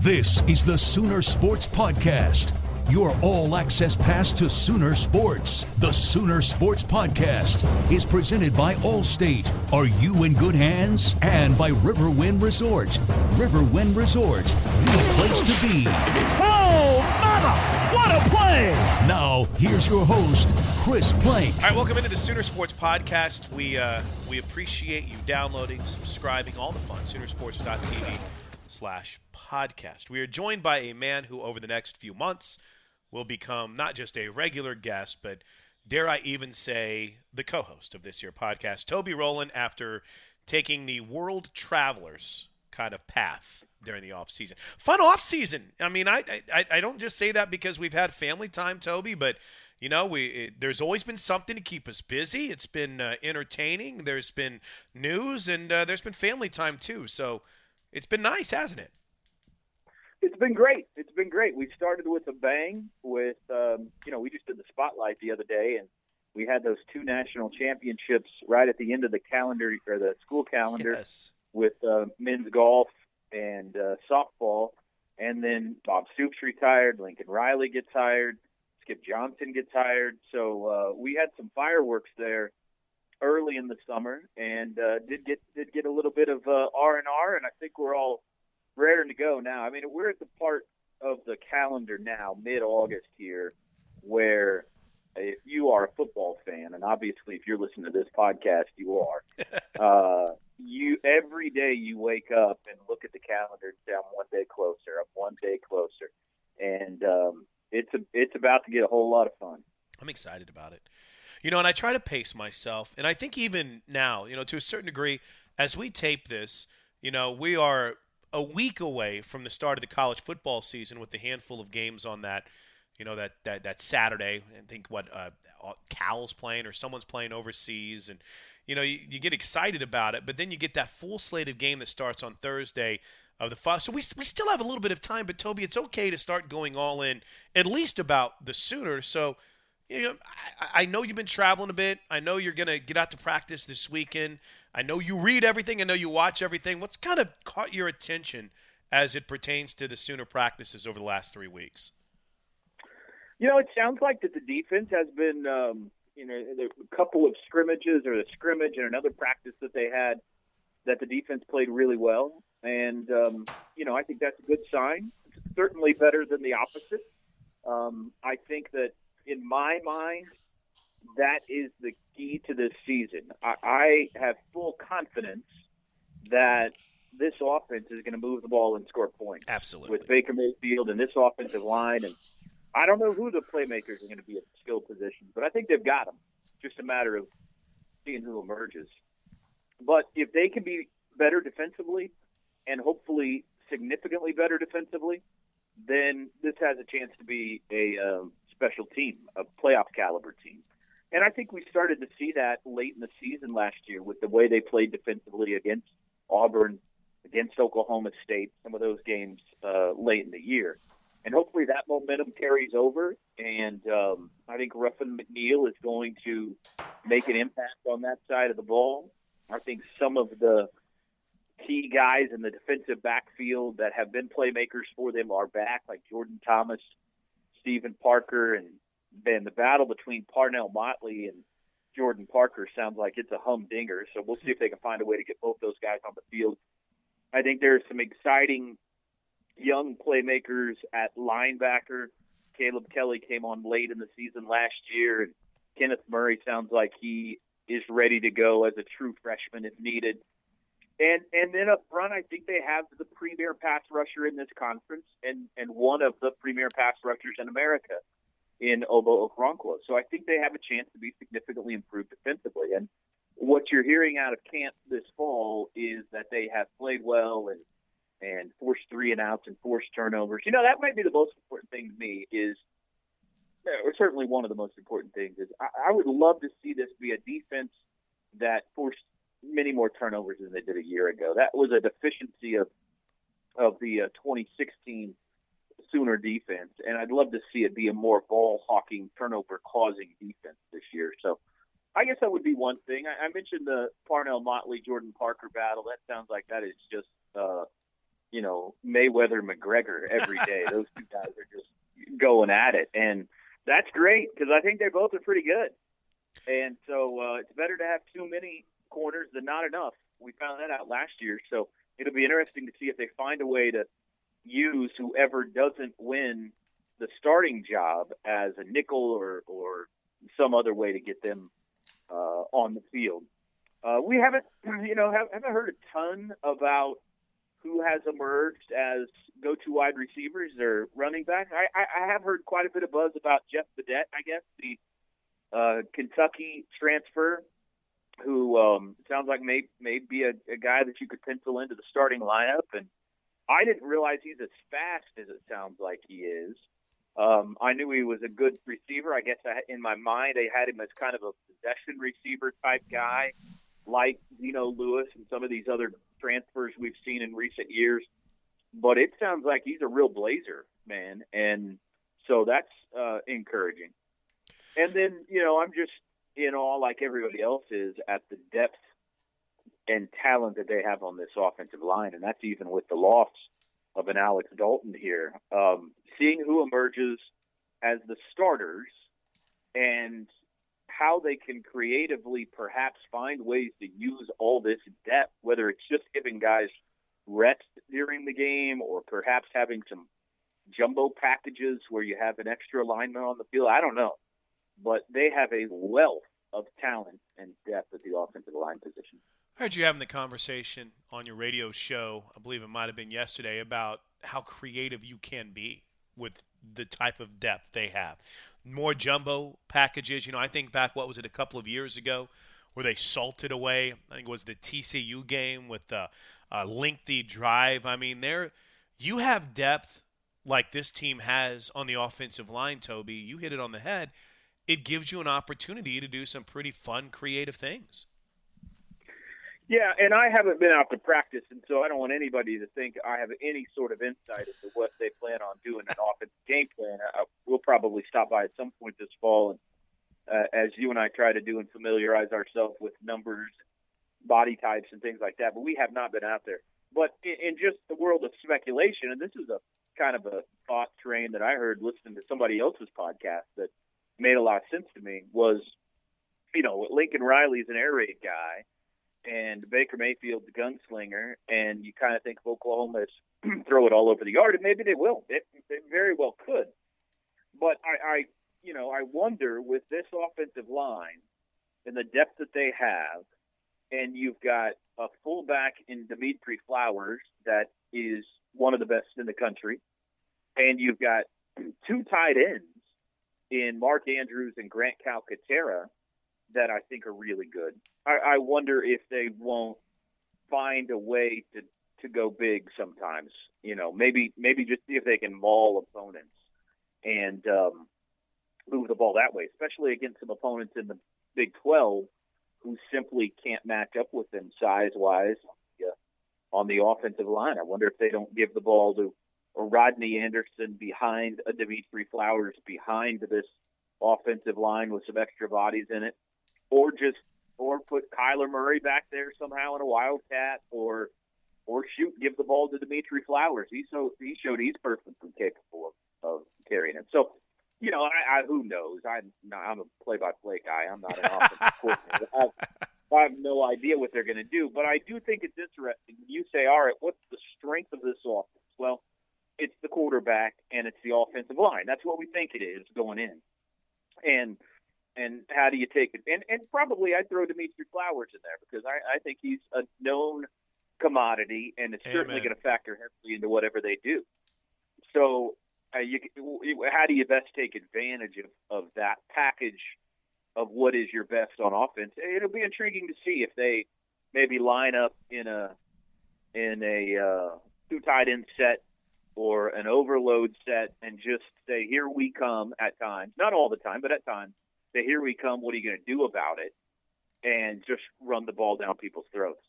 This is the Sooner Sports Podcast, your all access pass to Sooner Sports. The Sooner Sports Podcast is presented by Allstate. Are you in good hands? And by Riverwind Resort. Riverwind Resort, the place to be. Oh, mama! What a play! Now, here's your host, Chris Plank. All right, welcome into the Sooner Sports Podcast. We uh, we appreciate you downloading, subscribing, all the fun. Soonersports.tv slash podcast. We are joined by a man who, over the next few months, will become not just a regular guest, but dare I even say, the co host of this year podcast. Toby Rowland, after taking the World Travelers kind of path during the off season. Fun off season. I mean, I, I I don't just say that because we've had family time, Toby, but you know, we it, there's always been something to keep us busy. It's been uh, entertaining. There's been news, and uh, there's been family time too. So it's been nice, hasn't it? It's been great. It's been great. We started with a bang. With um, you know, we just did the spotlight the other day, and we had those two national championships right at the end of the calendar or the school calendar Yes. with uh, men's golf and uh, softball. And then Bob Stoops retired. Lincoln Riley gets hired. Skip Johnson gets hired. So uh, we had some fireworks there early in the summer, and uh, did get did get a little bit of uh, R and R. And I think we're all raring to go now. I mean, we're at the part of the calendar now, mid August here, where if you are a football fan, and obviously if you're listening to this podcast, you are. uh, you every day you wake up and look at the calendar and say, "I'm one day closer. I'm one day closer," and um, it's a, it's about to get a whole lot of fun. I'm excited about it. You know, and I try to pace myself, and I think even now, you know, to a certain degree, as we tape this, you know, we are a week away from the start of the college football season with a handful of games on that, you know, that that, that Saturday. I think what uh, Cal's playing or someone's playing overseas, and you know, you, you get excited about it, but then you get that full slate of game that starts on Thursday of the five. So we, we still have a little bit of time, but Toby, it's okay to start going all in at least about the Sooners. So you know, I, I know you've been traveling a bit. I know you're going to get out to practice this weekend. I know you read everything. I know you watch everything. What's kind of caught your attention as it pertains to the Sooner practices over the last three weeks? You know, it sounds like that the defense has been, um, you know, a couple of scrimmages or a scrimmage and another practice that they had that the defense played really well. And, um, you know, I think that's a good sign. It's certainly better than the opposite. Um, I think that in my mind, that is the key to this season. I, I have full confidence that this offense is going to move the ball and score points. Absolutely. With Baker Mayfield and this offensive line and I don't know who the playmakers are going to be at skill positions, but I think they've got them. Just a matter of seeing who emerges. But if they can be better defensively, and hopefully significantly better defensively, then this has a chance to be a um, special team, a playoff caliber team. And I think we started to see that late in the season last year with the way they played defensively against Auburn, against Oklahoma State, some of those games uh, late in the year. And hopefully that momentum carries over. And um, I think Ruffin McNeill is going to make an impact on that side of the ball. I think some of the key guys in the defensive backfield that have been playmakers for them are back, like Jordan Thomas, Steven Parker, and then the battle between Parnell Motley and Jordan Parker sounds like it's a humdinger. So we'll see if they can find a way to get both those guys on the field. I think there's some exciting young playmakers at linebacker. Caleb Kelly came on late in the season last year, and Kenneth Murray sounds like he is ready to go as a true freshman if needed. And and then up front, I think they have the premier pass rusher in this conference, and and one of the premier pass rushers in America in Ogbo Okoronkwo. So I think they have a chance to be significantly improved defensively. And what you're hearing out of camp this fall is that they have played well and and forced three and outs and forced turnovers. You know, that might be the most important thing to me is uh, or certainly one of the most important things is I, I would love to see this be a defense that forced many more turnovers than they did a year ago. That was a deficiency of of the uh, 2016 Sooner defense, and I'd love to see it be a more ball hawking, turnover causing defense this year. So. I guess that would be one thing. I, I mentioned the Parnell Motley Jordan Parker battle. That sounds like that is just uh, you know Mayweather McGregor every day. Those two guys are just going at it, and that's great because I think they both are pretty good. And so uh, it's better to have too many corners than not enough. We found that out last year, so it'll be interesting to see if they find a way to use whoever doesn't win the starting job as a nickel or or some other way to get them uh, on the field. Uh, we haven't, you know, haven't heard a ton about who has emerged as go-to wide receivers or running back. I, I, I have heard quite a bit of buzz about Jeff Badet, I guess, the uh, Kentucky transfer, who um, sounds like may may be a, a guy that you could pencil into the starting lineup. And I didn't realize he's as fast as it sounds like he is. Um, I knew he was a good receiver. I guess I, in my mind, I had him as kind of a possession receiver type guy, like Geno Lewis and some of these other transfers we've seen in recent years. But it sounds like he's a real blazer, man, and so that's uh, encouraging. And then you know I'm just in awe, like everybody else is, at the depth and talent that they have on this offensive line, and that's even with the loss of an Alex Dalton here. Um, seeing who emerges as the starters and how they can creatively perhaps find ways to use all this depth, whether it's just giving guys rest during the game or perhaps having some jumbo packages where you have an extra lineman on the field. I don't know. But they have a wealth of talent and depth at the offensive line position. I heard you having the conversation on your radio show, I believe it might have been yesterday, about how creative you can be with the type of depth they have more jumbo packages. You know, I think back, what was it, a couple of years ago, where they salted away. I think it was the TCU game with the uh, lengthy drive. I mean, there you have depth like this team has on the offensive line, Toby. You hit it on the head. It gives you an opportunity to do some pretty fun, creative things. Yeah, and I haven't been out to practice, and so I don't want anybody to think I have any sort of insight into what they plan on doing an offensive game plan. I, we'll probably stop by at some point this fall, and uh, as you and I try to do and familiarize ourselves with numbers, body types, and things like that. But we have not been out there. But in, in just the world of speculation, and this is a kind of a thought train that I heard listening to somebody else's podcast that made a lot of sense to me was, you know, Lincoln Riley's an air raid guy and Baker Mayfield's a gunslinger, and you kind of think of Oklahoma as throw it all over the yard, and maybe they will. It, they very well could. But I, I, you know, I wonder with this offensive line and the depth that they have, and you've got a fullback in Dimitri Flowers that is one of the best in the country, and you've got two tight ends in Mark Andrews and Grant Calcaterra that I think are really good. I, I wonder if they won't find a way to to go big sometimes. You know, maybe maybe just see if they can maul opponents and um, move the ball that way, especially against some opponents in the Big 12 who simply can't match up with them size wise yeah, on the offensive line. I wonder if they don't give the ball to or Rodney Anderson behind a Dimitri Flowers behind this offensive line with some extra bodies in it, or just or put Kyler Murray back there somehow in a wildcat, or or shoot, give the ball to Dimitri Flowers. He so he showed he's perfectly capable of, of carrying it. So, you know, I, I who knows? I'm not, I'm a play-by-play guy. I'm not an offensive coordinator. I have, I have no idea what they're going to do, but I do think it's interesting. You say, all right, what's the strength of this offense? Well, it's the quarterback and it's the offensive line. That's what we think it is going in. And and how do you take it? And and probably I'd throw Dimitri Flowers in there because I, I think he's a known commodity and it's certainly going to factor heavily into whatever they do. So uh, you, how do you best take advantage of, of that package of what is your best on offense? It'll be intriguing to see if they maybe line up in a in a uh, two tight end set or an overload set and just say, here we come at times, not all the time, but at times, say, here we come, what are you going to do about it? And just run the ball down people's throats.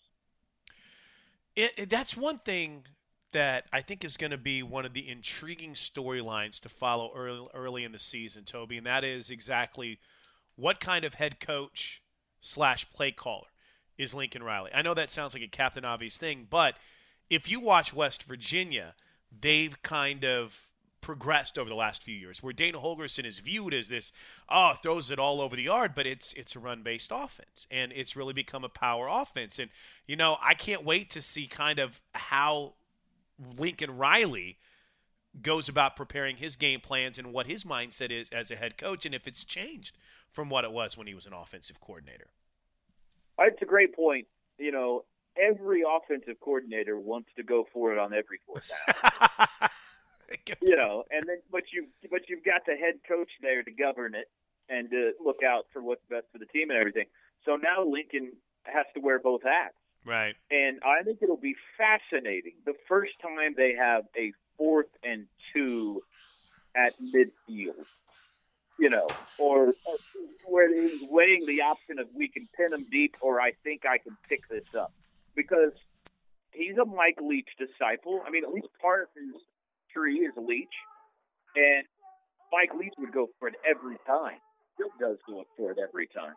It, it, that's one thing that I think is going to be one of the intriguing storylines to follow early, early in the season, Toby, and that is exactly what kind of head coach slash play caller is Lincoln Riley. I know that sounds like a captain obvious thing, but if you watch West Virginia – they've kind of progressed over the last few years, where Dana Holgorsen is viewed as this, oh, throws it all over the yard, but it's it's a run based offense, and it's really become a power offense. And you know, I can't wait to see kind of how Lincoln Riley goes about preparing his game plans and what his mindset is as a head coach, and if it's changed from what it was when he was an offensive coordinator. It's a great point. You know, every offensive coordinator wants to go for it on every fourth down. you know, and then but you but you've got the head coach there to govern it and to look out for what's best for the team and everything. So now Lincoln has to wear both hats. Right. And I think it'll be fascinating the first time they have a fourth and two at midfield. You know, or, or where he's weighing the option of we can pin them deep, or I think I can pick this up because he's a Mike Leach disciple. I mean, at least part of his tree is Leach, and Mike Leach would go for it every time. Still does go for it every time.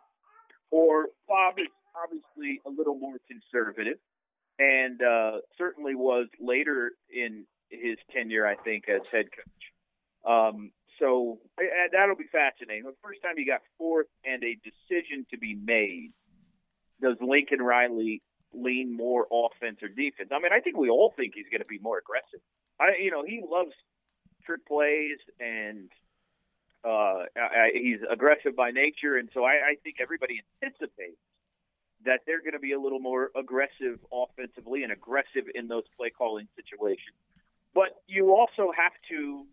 Or Bob is obviously a little more conservative, and uh, certainly was later in his tenure, I think, as head coach. Um, so that'll be fascinating. The first time you got fourth and a decision to be made, does Lincoln Riley lean more offense or defense. I mean, I think we all think he's going to be more aggressive. I, you know, he loves trick plays and uh, I, he's aggressive by nature, and so I, I think everybody anticipates that they're going to be a little more aggressive offensively and aggressive in those play calling situations. But you also have to,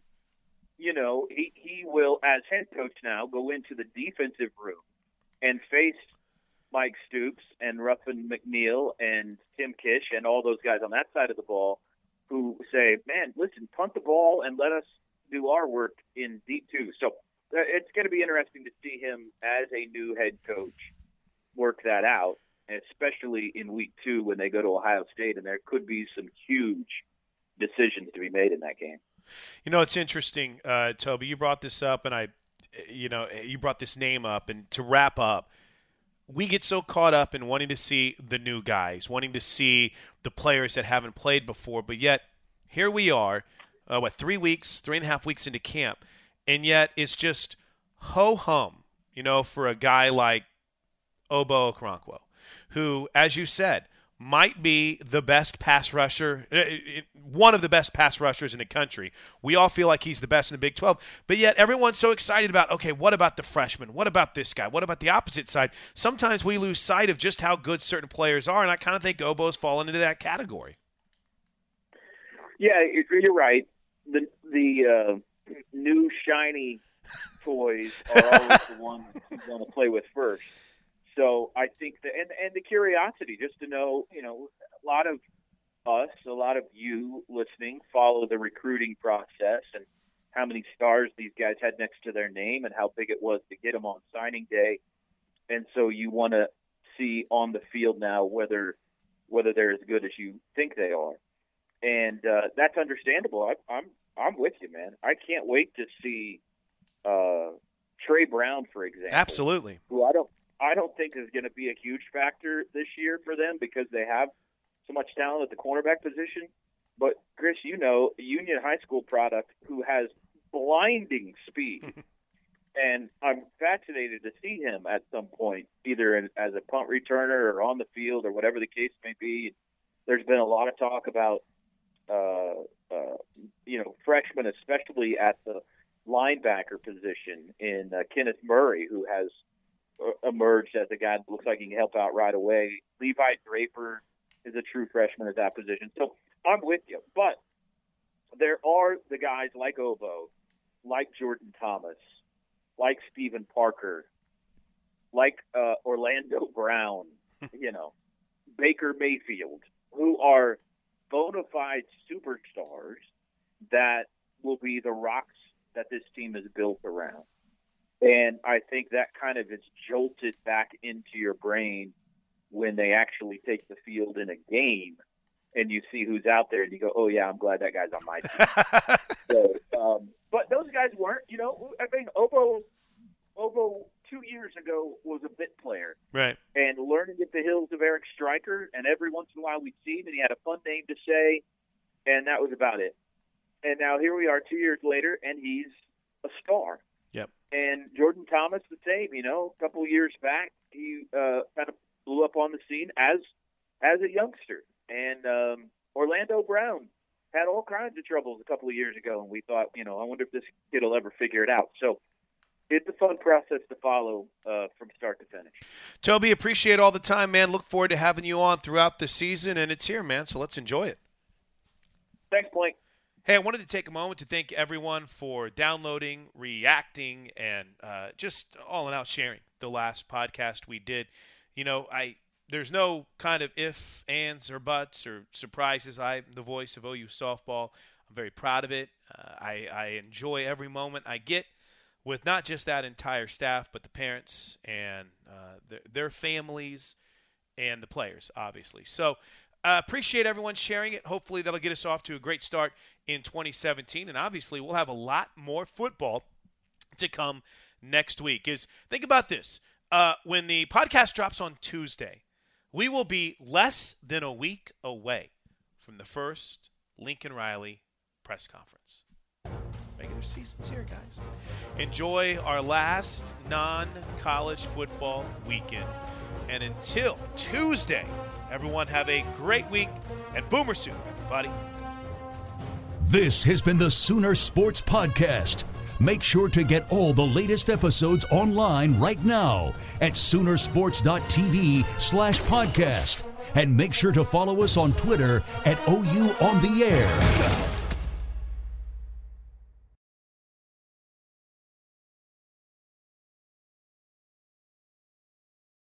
you know, he, he will, as head coach now, go into the defensive room and face Mike Stoops and Ruffin McNeill and Tim Kish and all those guys on that side of the ball who say, man, listen, punt the ball and let us do our work in deep two. So uh, it's going to be interesting to see him as a new head coach work that out, especially in week two when they go to Ohio State, and there could be some huge decisions to be made in that game. You know, it's interesting, uh, Toby. You brought this up, and I, you know, you brought this name up, and to wrap up we get so caught up in wanting to see the new guys, wanting to see the players that haven't played before, but yet here we are, uh, what three weeks, three and a half weeks into camp, and yet it's just ho hum, you know, for a guy like Ogbo Okoronkwo, who, as you said, might be the best pass rusher, uh, one of the best pass rushers in the country. We all feel like he's the best in the Big 12, but yet everyone's so excited about, okay, what about the freshman? What about this guy? What about the opposite side? Sometimes we lose sight of just how good certain players are, and I kind of think Ogbo's fallen into that category. Yeah, you're right. The the uh, new shiny toys are always the ones you want to play with first. So I think that, and and the curiosity, just to know, you know, a lot of us, a lot of you listening, follow the recruiting process and how many stars these guys had next to their name and how big it was to get them on signing day. And so you want to see on the field now whether whether they're as good as you think they are, and uh, that's understandable. I, I'm I'm with you, man. I can't wait to see uh, Tre Brown, for example. Absolutely. Who I don't I don't think is going to be a huge factor this year for them because they have so much talent at the cornerback position. But Chris, you know, a Union High School product who has blinding speed. and I'm fascinated to see him at some point, either in, as a punt returner or on the field or whatever the case may be. There's been a lot of talk about, uh, uh, you know, freshmen, especially at the linebacker position in uh, Kenneth Murray, who has emerged as a guy that looks like he can help out right away. Levi Draper is a true freshman at that position. So I'm with you, but there are the guys like Ogbo, like Jordan Thomas, like Steven Parker, like uh, Orlando Brown, you know, Baker Mayfield, who are bona fide superstars that will be the rocks that this team is built around. And I think that kind of is jolted back into your brain when they actually take the field in a game and you see who's out there and you go, oh, yeah, I'm glad that guy's on my team. so, um, but those guys weren't, you know, I mean, Ogbo, Ogbo two years ago was a bit player. Right. And learning at the hills of Eric Striker, and every once in a while we'd see him and he had a fun name to say, and that was about it. And now here we are two years later, and he's a star. And Jordan Thomas the same. You know, a couple years back, he uh, kind of blew up on the scene as as a youngster. And um, Orlando Brown had all kinds of troubles a couple of years ago, and we thought, you know, I wonder if this kid will ever figure it out. So it's a fun process to follow uh, from start to finish. Toby, appreciate all the time, man. Look forward to having you on throughout the season, and it's here, man. So let's enjoy it. Thanks, Blake. Hey, I wanted to take a moment to thank everyone for downloading, reacting, and uh, just all in out sharing the last podcast we did. You know, I there's no kind of if, ands, or buts or surprises. I'm the voice of OU softball. I'm very proud of it. Uh, I, I enjoy every moment I get with not just that entire staff, but the parents and uh, their, their families and the players, obviously. So uh, appreciate everyone sharing it. Hopefully, that'll get us off to a great start in 2017. And obviously, we'll have a lot more football to come next week. Is think about this: uh, when the podcast drops on Tuesday, we will be less than a week away from the first Lincoln Riley press conference. Regular season's here, guys. Enjoy our last non-college football weekend. And until Tuesday, everyone have a great week and Boomer Soon, everybody. This has been the Sooner Sports Podcast. Make sure to get all the latest episodes online right now at Soonersports.tv slash podcast. And make sure to follow us on Twitter at OU On The Air.